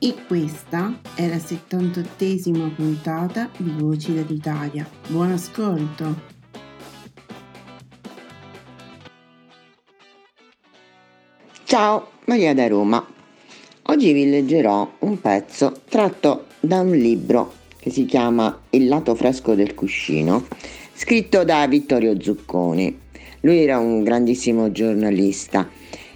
E questa è la 78esima puntata di Voci dall'Italia. Buon ascolto! Ciao, Maria da Roma. Oggi vi leggerò un pezzo tratto da un libro che si chiama Il lato fresco del cuscino, scritto da Vittorio Zucconi. Lui era un grandissimo giornalista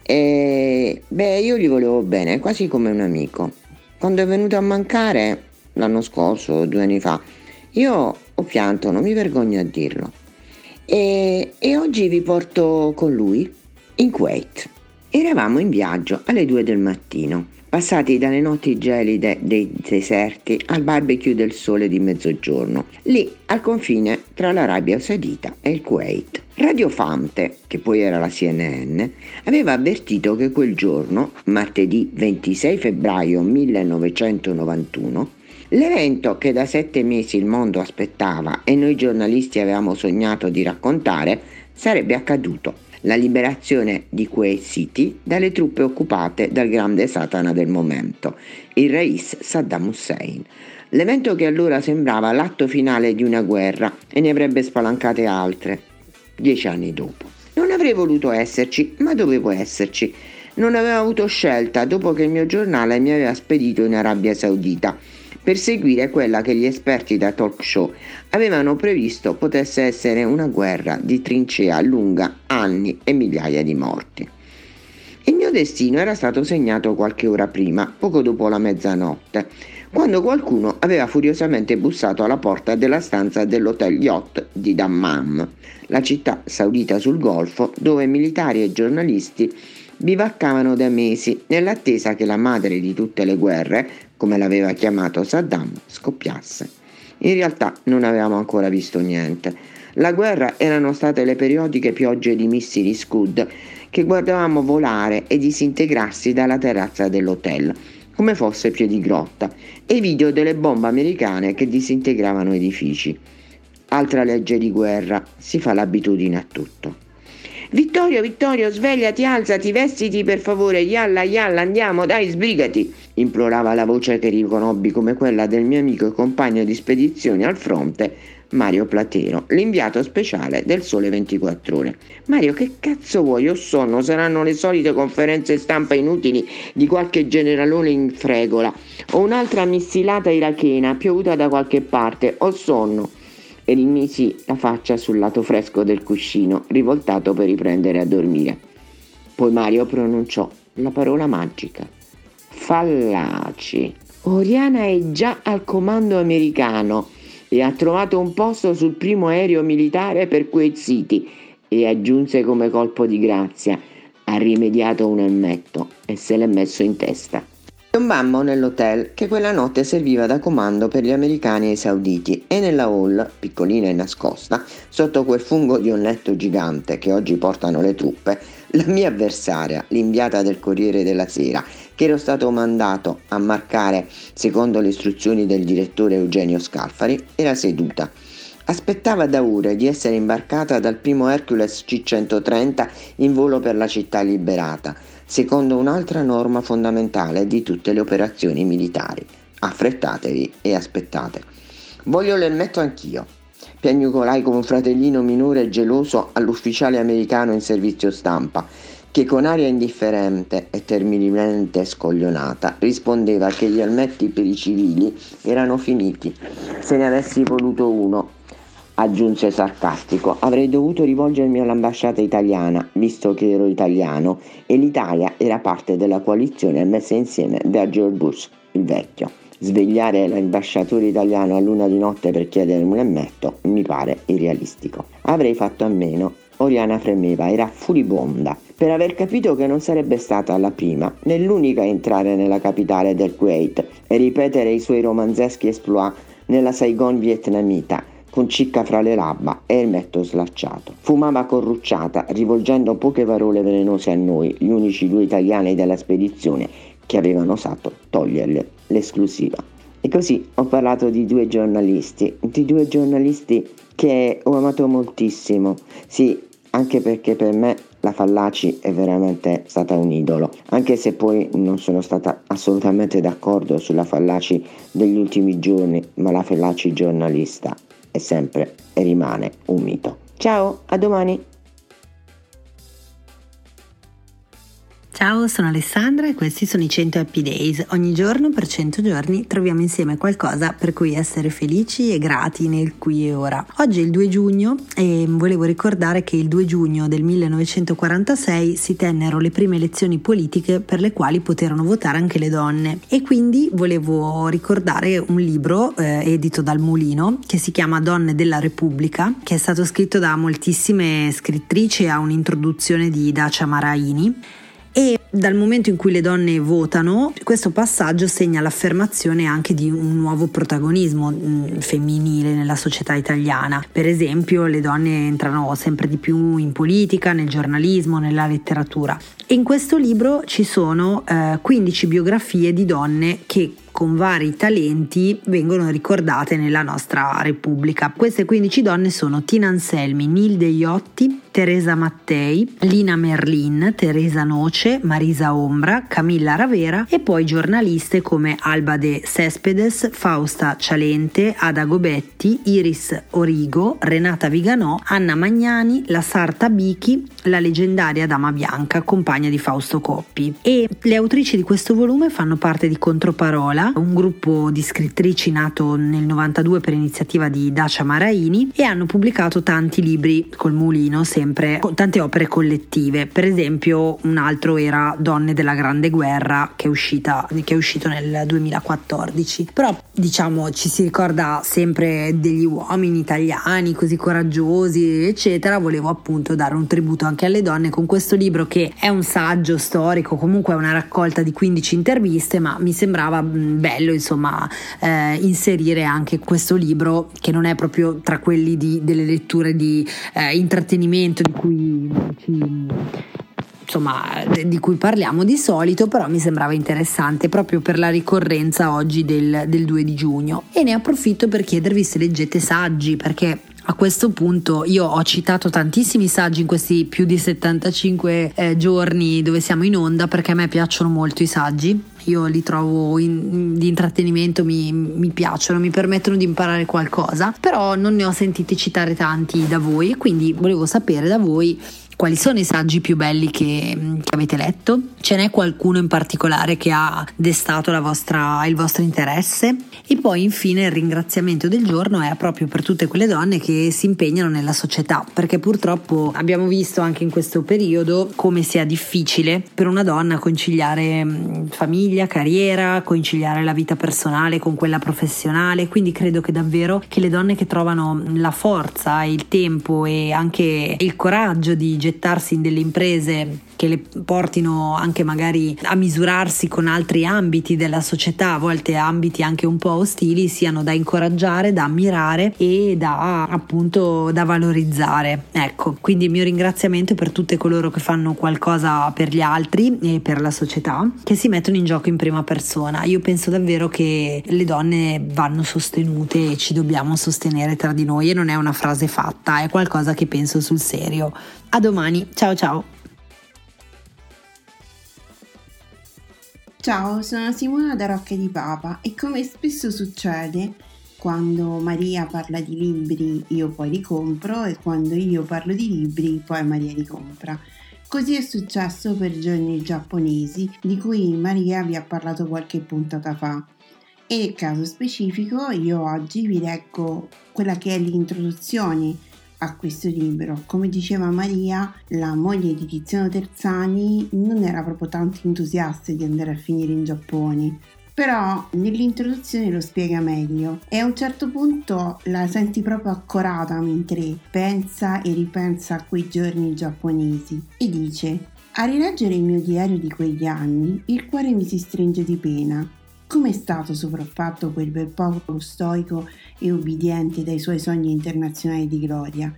e beh, io gli volevo bene, quasi come un amico. Quando è venuto a mancare l'anno scorso, due anni fa, io ho pianto, non mi vergogno a dirlo. E, e oggi vi porto con lui in Kuwait. Eravamo in viaggio alle due del mattino passati dalle notti gelide dei deserti al barbecue del sole di mezzogiorno, lì al confine tra l'Arabia Saudita e il Kuwait. Radio Fante, che poi era la CNN, aveva avvertito che quel giorno, martedì 26 febbraio 1991, L'evento che da sette mesi il mondo aspettava e noi giornalisti avevamo sognato di raccontare sarebbe accaduto la liberazione di quei siti dalle truppe occupate dal grande Satana del momento, il Rais Saddam Hussein. L'evento che allora sembrava l'atto finale di una guerra e ne avrebbe spalancate altre, dieci anni dopo. Non avrei voluto esserci, ma dovevo esserci. Non avevo avuto scelta dopo che il mio giornale mi aveva spedito in Arabia Saudita per seguire quella che gli esperti da talk show avevano previsto potesse essere una guerra di trincea lunga anni e migliaia di morti. Il mio destino era stato segnato qualche ora prima, poco dopo la mezzanotte, quando qualcuno aveva furiosamente bussato alla porta della stanza dell'hotel Yacht di Dammam, la città saudita sul Golfo dove militari e giornalisti bivaccavano da mesi nell'attesa che la madre di tutte le guerre, come l'aveva chiamato Saddam, scoppiasse. In realtà non avevamo ancora visto niente. La guerra erano state le periodiche piogge di missili Scud che guardavamo volare e disintegrarsi dalla terrazza dell'hotel, come fosse piedigrotta, e video delle bombe americane che disintegravano edifici. Altra legge di guerra, si fa l'abitudine a tutto. Vittorio, Vittorio, svegliati, alzati, vestiti per favore, yalla, yalla, andiamo, dai, sbrigati, implorava la voce che riconobbi come quella del mio amico e compagno di spedizione al fronte, Mario Platero, l'inviato speciale del Sole 24 Ore. Mario, che cazzo vuoi? Ho sonno, saranno le solite conferenze stampa inutili di qualche generalone in fregola, o un'altra missilata irachena piovuta da qualche parte, ho sonno e rimisi la faccia sul lato fresco del cuscino, rivoltato per riprendere a dormire. Poi Mario pronunciò la parola magica. Fallaci. Oriana è già al comando americano e ha trovato un posto sul primo aereo militare per quei siti e aggiunse come colpo di grazia ha rimediato un elmetto e se l'è messo in testa. Piombammo nell'hotel che quella notte serviva da comando per gli americani e i sauditi e nella hall, piccolina e nascosta, sotto quel fungo di un letto gigante che oggi portano le truppe, la mia avversaria, l'inviata del Corriere della Sera, che ero stato mandato a marcare secondo le istruzioni del direttore Eugenio Scalfari, era seduta. Aspettava da ore di essere imbarcata dal primo Hercules C-130 in volo per la città liberata secondo un'altra norma fondamentale di tutte le operazioni militari. Affrettatevi e aspettate. Voglio l'elmetto anch'io. Piagnucolai come un fratellino minore geloso all'ufficiale americano in servizio stampa, che con aria indifferente e terminilmente scoglionata rispondeva che gli elmetti per i civili erano finiti. Se ne avessi voluto uno, aggiunse sarcastico, avrei dovuto rivolgermi all'ambasciata italiana, visto che ero italiano e l'Italia era parte della coalizione messa insieme da George Bush, il vecchio. Svegliare l'ambasciatore italiano a luna di notte per chiedere un elmetto mi pare irrealistico. Avrei fatto a meno. Oriana fremeva, era furibonda per aver capito che non sarebbe stata la prima né l'unica a entrare nella capitale del Kuwait e ripetere i suoi romanzeschi exploit nella Saigon vietnamita con cicca fra le labbra e il metto slacciato. Fumava corrucciata, rivolgendo poche parole velenose a noi, gli unici due italiani della spedizione che avevano osato toglierle l'esclusiva. E così ho parlato di due giornalisti, di due giornalisti che ho amato moltissimo. Sì, anche perché per me la Fallaci è veramente stata un idolo, anche se poi non sono stata assolutamente d'accordo sulla Fallaci degli ultimi giorni, ma la Fallaci giornalista è sempre e rimane un mito. Ciao, a domani! Ciao, sono Alessandra e questi sono i 100 Happy Days. Ogni giorno per 100 giorni troviamo insieme qualcosa per cui essere felici e grati nel qui e ora. Oggi è il 2 giugno e volevo ricordare che il 2 giugno del 1946 si tennero le prime elezioni politiche per le quali poterono votare anche le donne e quindi volevo ricordare un libro eh, edito dal Mulino che si chiama Donne della Repubblica che è stato scritto da moltissime scrittrici ha un'introduzione di Dacia Maraini e dal momento in cui le donne votano, questo passaggio segna l'affermazione anche di un nuovo protagonismo mm, femminile nella società italiana. Per esempio, le donne entrano sempre di più in politica, nel giornalismo, nella letteratura. In questo libro ci sono eh, 15 biografie di donne che con vari talenti vengono ricordate nella nostra Repubblica. Queste 15 donne sono Tina Anselmi, Nilde Iotti, Teresa Mattei, Lina Merlin, Teresa Noce, Marisa Ombra, Camilla Ravera e poi giornaliste come Alba de Cespedes, Fausta Cialente, Ada Gobetti, Iris Origo, Renata Viganò, Anna Magnani, la Sarta Bichi, la leggendaria Dama Bianca, compagna di Fausto Coppi. E le autrici di questo volume fanno parte di Controparola, un gruppo di scrittrici nato nel 92 per iniziativa di Dacia Maraini e hanno pubblicato tanti libri col mulino, sempre sempre tante opere collettive. Per esempio, un altro era Donne della Grande Guerra, che è, uscita, che è uscito nel 2014. Però, diciamo, ci si ricorda sempre degli uomini italiani così coraggiosi, eccetera. Volevo appunto dare un tributo anche alle donne con questo libro che è un saggio storico, comunque è una raccolta di 15 interviste, ma mi sembrava bello, insomma, eh, inserire anche questo libro che non è proprio tra quelli di, delle letture di eh, intrattenimento di cui ci insomma, di cui parliamo di solito, però mi sembrava interessante proprio per la ricorrenza oggi del, del 2 di giugno. E ne approfitto per chiedervi se leggete saggi, perché a questo punto io ho citato tantissimi saggi in questi più di 75 eh, giorni dove siamo in onda perché a me piacciono molto i saggi. Io li trovo in, di intrattenimento, mi, mi piacciono, mi permettono di imparare qualcosa, però non ne ho sentiti citare tanti da voi, quindi volevo sapere da voi quali sono i saggi più belli che, che, avete letto? Ce n'è qualcuno in particolare che ha destato vostra, il vostro interesse? E poi infine il ringraziamento del giorno è proprio per tutte quelle donne che si impegnano nella società, perché purtroppo abbiamo visto anche in questo periodo come sia difficile per una donna conciliare mm, famiglia, carriera, conciliare la vita personale con quella professionale, quindi credo che davvero che le donne che trovano la forza, il tempo e anche il coraggio di gettarsi in delle imprese che le portino anche magari a misurarsi con altri ambiti della società, a volte ambiti anche un po' ostili, siano da incoraggiare, da ammirare e da appunto da valorizzare. Ecco, quindi il mio ringraziamento per tutte coloro che fanno qualcosa per gli altri e per la società, che si mettono in gioco in prima persona. Io penso davvero che le donne vanno sostenute e ci dobbiamo sostenere tra di noi e non è una frase fatta, è qualcosa che penso sul serio. A domani, ciao ciao! Ciao, sono Simona da Rocca di Papa e come spesso succede, quando Maria parla di libri io poi li compro e quando io parlo di libri poi Maria li compra. Così è successo per Giorni giapponesi di cui Maria vi ha parlato qualche puntata fa. E caso specifico io oggi vi leggo quella che è l'introduzione a questo libro. Come diceva Maria, la moglie di Tiziano Terzani non era proprio tanto entusiasta di andare a finire in Giappone. Però nell'introduzione lo spiega meglio e a un certo punto la senti proprio accorata mentre pensa e ripensa a quei giorni giapponesi e dice a rileggere il mio diario di quegli anni il cuore mi si stringe di pena come è stato sopraffatto quel bel popolo stoico e ubbidiente dai suoi sogni internazionali di gloria?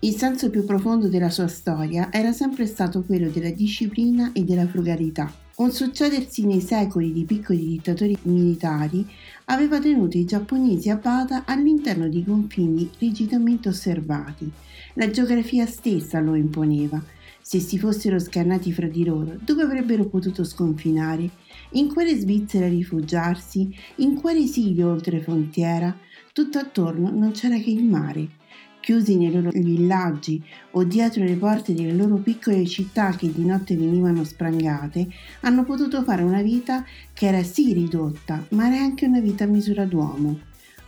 Il senso più profondo della sua storia era sempre stato quello della disciplina e della frugalità. Un succedersi nei secoli di piccoli dittatori militari aveva tenuto i giapponesi a bada all'interno di confini rigidamente osservati. La geografia stessa lo imponeva. Se si fossero scannati fra di loro, dove avrebbero potuto sconfinare? In quale Svizzera rifugiarsi? In quale esilio oltre frontiera? Tutto attorno non c'era che il mare. Chiusi nei loro villaggi o dietro le porte delle loro piccole città che di notte venivano sprangate, hanno potuto fare una vita che era sì ridotta, ma era anche una vita a misura d'uomo.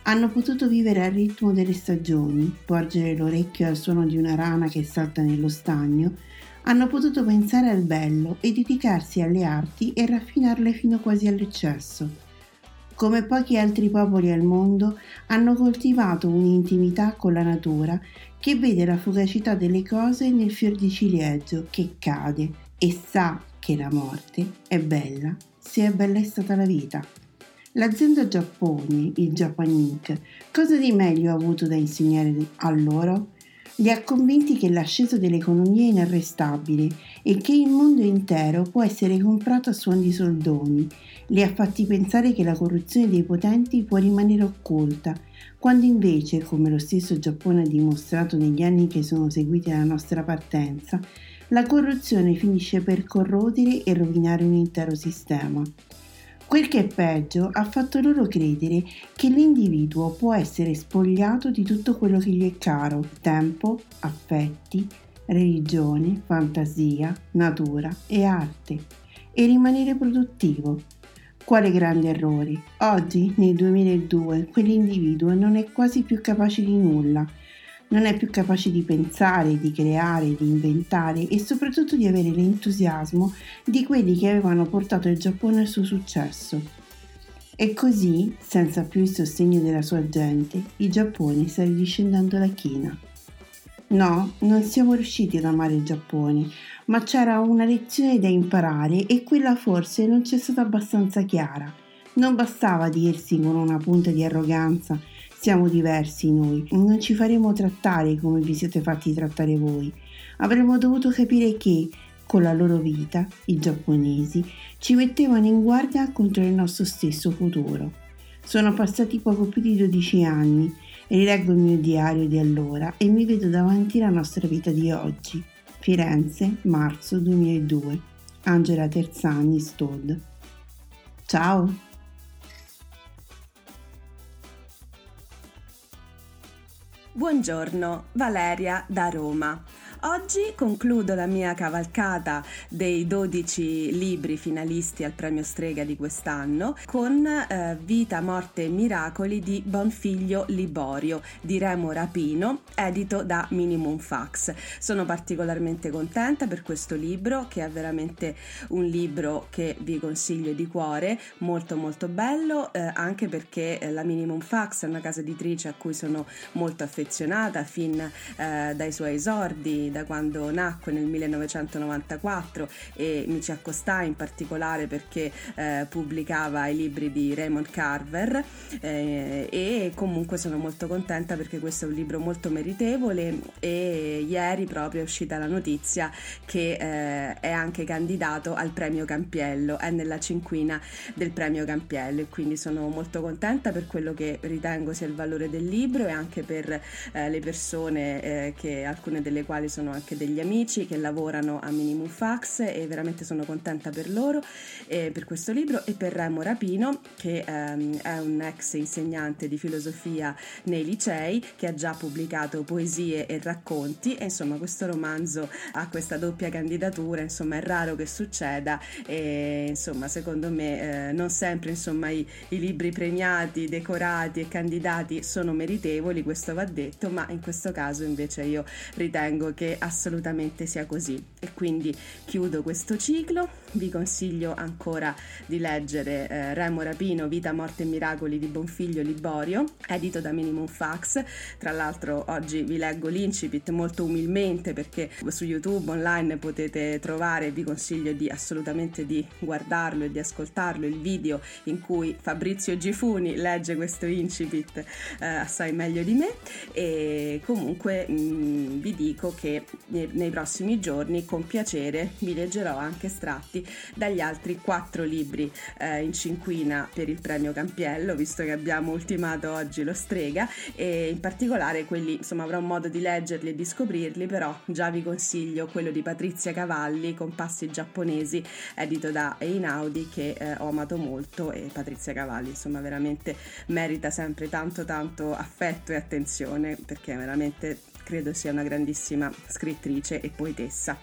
Hanno potuto vivere al ritmo delle stagioni, porgere l'orecchio al suono di una rana che salta nello stagno, hanno potuto pensare al bello e dedicarsi alle arti e raffinarle fino quasi all'eccesso. Come pochi altri popoli al mondo, hanno coltivato un'intimità con la natura che vede la fugacità delle cose nel fior di ciliegio che cade e sa che la morte è bella se è bella è stata la vita. L'azienda Giappone, il Japan Inc., cosa di meglio ha avuto da insegnare a loro? Li ha convinti che l'ascesa dell'economia è inarrestabile e che il mondo intero può essere comprato a suon di soldoni. Li ha fatti pensare che la corruzione dei potenti può rimanere occulta, quando invece, come lo stesso Giappone ha dimostrato negli anni che sono seguiti alla nostra partenza, la corruzione finisce per corrodere e rovinare un intero sistema. Quel che è peggio ha fatto loro credere che l'individuo può essere spogliato di tutto quello che gli è caro, tempo, affetti, religione, fantasia, natura e arte, e rimanere produttivo. Quale grande errore! Oggi, nel 2002, quell'individuo non è quasi più capace di nulla non è più capace di pensare, di creare, di inventare e soprattutto di avere l'entusiasmo di quelli che avevano portato il Giappone al suo successo. E così, senza più il sostegno della sua gente, il Giappone sta ridiscendendo la china. No, non siamo riusciti ad amare il Giappone, ma c'era una lezione da imparare e quella forse non ci è stata abbastanza chiara. Non bastava dirsi con una punta di arroganza siamo diversi noi, non ci faremo trattare come vi siete fatti trattare voi. Avremmo dovuto capire che, con la loro vita, i giapponesi, ci mettevano in guardia contro il nostro stesso futuro. Sono passati poco più di 12 anni, rileggo il mio diario di allora e mi vedo davanti la nostra vita di oggi. Firenze, marzo 2002. Angela Terzani, Stod. Ciao! Buongiorno, Valeria da Roma. Oggi concludo la mia cavalcata dei 12 libri finalisti al premio Strega di quest'anno con eh, Vita, Morte e Miracoli di Bonfiglio Liborio di Remo Rapino, edito da Minimum Fax. Sono particolarmente contenta per questo libro che è veramente un libro che vi consiglio di cuore, molto molto bello, eh, anche perché eh, la Minimum Fax è una casa editrice a cui sono molto affezionata fin eh, dai suoi esordi da quando nacque nel 1994 e mi ci accostai in particolare perché eh, pubblicava i libri di Raymond Carver eh, e comunque sono molto contenta perché questo è un libro molto meritevole e ieri proprio è uscita la notizia che eh, è anche candidato al premio Campiello, è nella cinquina del premio Campiello e quindi sono molto contenta per quello che ritengo sia il valore del libro e anche per eh, le persone eh, che alcune delle quali sono sono anche degli amici che lavorano a Minimum Fax e veramente sono contenta per loro e per questo libro e per Remo Rapino che ehm, è un ex insegnante di filosofia nei licei che ha già pubblicato poesie e racconti. E insomma questo romanzo ha questa doppia candidatura, insomma è raro che succeda e insomma secondo me eh, non sempre insomma i, i libri premiati, decorati e candidati sono meritevoli, questo va detto, ma in questo caso invece io ritengo che assolutamente sia così. E quindi chiudo questo ciclo, vi consiglio ancora di leggere eh, Remo Rapino, Vita, Morte e Miracoli di Bonfiglio Liborio, edito da Minimum Fax, tra l'altro oggi vi leggo l'incipit molto umilmente perché su YouTube online potete trovare, vi consiglio di assolutamente di guardarlo e di ascoltarlo, il video in cui Fabrizio Gifuni legge questo incipit eh, assai meglio di me. E comunque mh, mm, vi dico che nei, nei prossimi giorni con piacere vi leggerò anche estratti dagli altri quattro libri eh, in cinquina per il premio Campiello visto che abbiamo ultimato oggi lo strega e in particolare quelli insomma avrò modo di leggerli e di scoprirli però già vi consiglio quello di Patrizia Cavalli con passi giapponesi edito da Einaudi che eh, ho amato molto e Patrizia Cavalli insomma veramente merita sempre tanto tanto affetto e attenzione perché veramente credo sia una grandissima scrittrice e poetessa.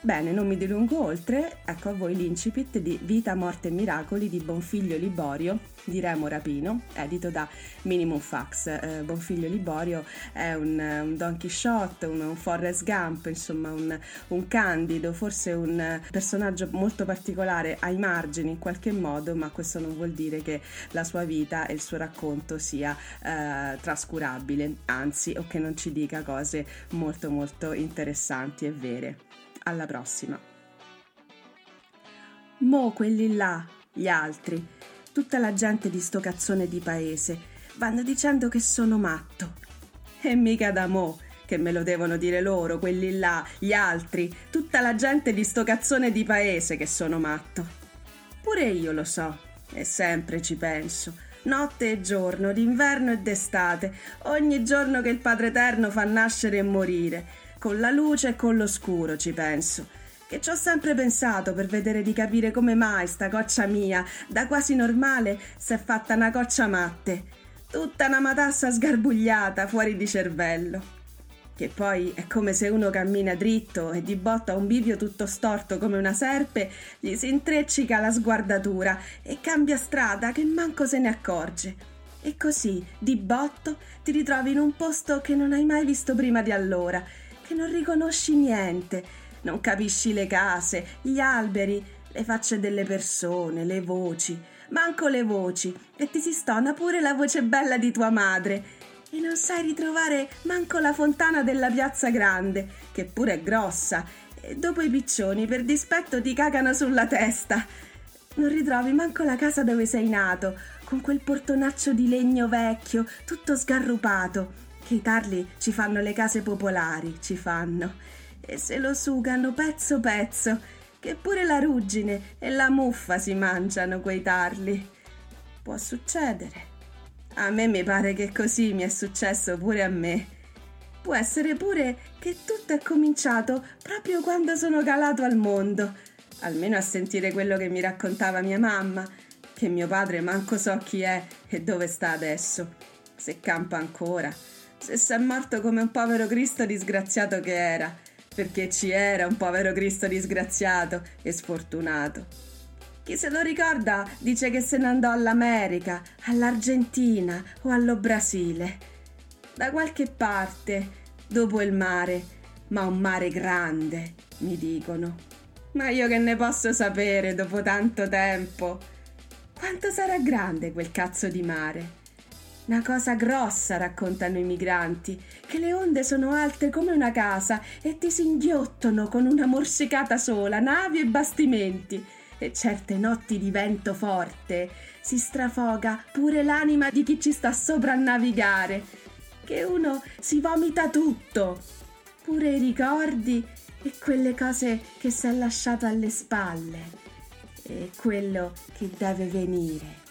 Bene, non mi dilungo oltre, ecco a voi l'incipit di Vita, Morte e Miracoli di Bonfiglio Liborio di Remo Rapino, edito da Minimum Fax. Eh, Bonfiglio Liborio è un, un Don Quixote, un, un, Forrest Gump, insomma un, un candido, forse un personaggio molto particolare ai margini in qualche modo, ma questo non vuol dire che la sua vita e il suo racconto sia eh, trascurabile, anzi, o che non ci dica cose molto molto interessanti e vere. Alla prossima. Mo quelli là, gli altri, tutta la gente di sto cazzone di paese, vanno dicendo che sono matto. E mica da mo, che me lo devono dire loro, quelli là, gli altri, tutta la gente di sto cazzone di paese che sono matto. Pure io lo so, e sempre ci penso. Notte e giorno, d'inverno e d'estate, ogni giorno che il Padre Eterno fa nascere e morire con la luce e con l'oscuro ci penso. Che ci ho sempre pensato per vedere di capire come mai sta coccia mia, da quasi normale, s'è fatta una coccia matte. Tutta una matassa sgarbugliata fuori di cervello. Che poi è come se uno cammina dritto e di botta un bivio tutto storto come una serpe, gli si intreccica la sguardatura e cambia strada che manco se ne accorge. E così, di botto, ti ritrovi in un posto che non hai mai visto prima di allora che non riconosci niente, non capisci le case, gli alberi, le facce delle persone, le voci, manco le voci, e ti si stona pure la voce bella di tua madre. E non sai ritrovare manco la fontana della piazza grande, che pure è grossa, e dopo i piccioni per dispetto ti cagano sulla testa. Non ritrovi manco la casa dove sei nato, con quel portonaccio di legno vecchio, tutto sgarrupato i tarli ci fanno le case popolari, ci fanno, e se lo sugano pezzo pezzo, che pure la ruggine e la muffa si mangiano quei tarli. Può succedere. A me mi pare che così mi è successo pure a me. Può essere pure che tutto è cominciato proprio quando sono calato al mondo, almeno a sentire quello che mi raccontava mia mamma, che mio padre manco so chi è e dove sta adesso, se campa ancora se s'è morto come un povero Cristo disgraziato che era, perché ci era un povero Cristo disgraziato e sfortunato. Chi se lo ricorda dice che se ne andò all'America, all'Argentina o allo Brasile. Da qualche parte, dopo il mare, ma un mare grande, mi dicono. Ma io che ne posso sapere dopo tanto tempo? Quanto sarà grande quel cazzo di mare? Una cosa grossa, raccontano i migranti, che le onde sono alte come una casa e ti si inghiottono con una morsicata sola, navi e bastimenti. E certe notti di vento forte si strafoga pure l'anima di chi ci sta sopra a navigare, che uno si vomita tutto, pure i ricordi e quelle cose che si è lasciato alle spalle, e quello che deve venire.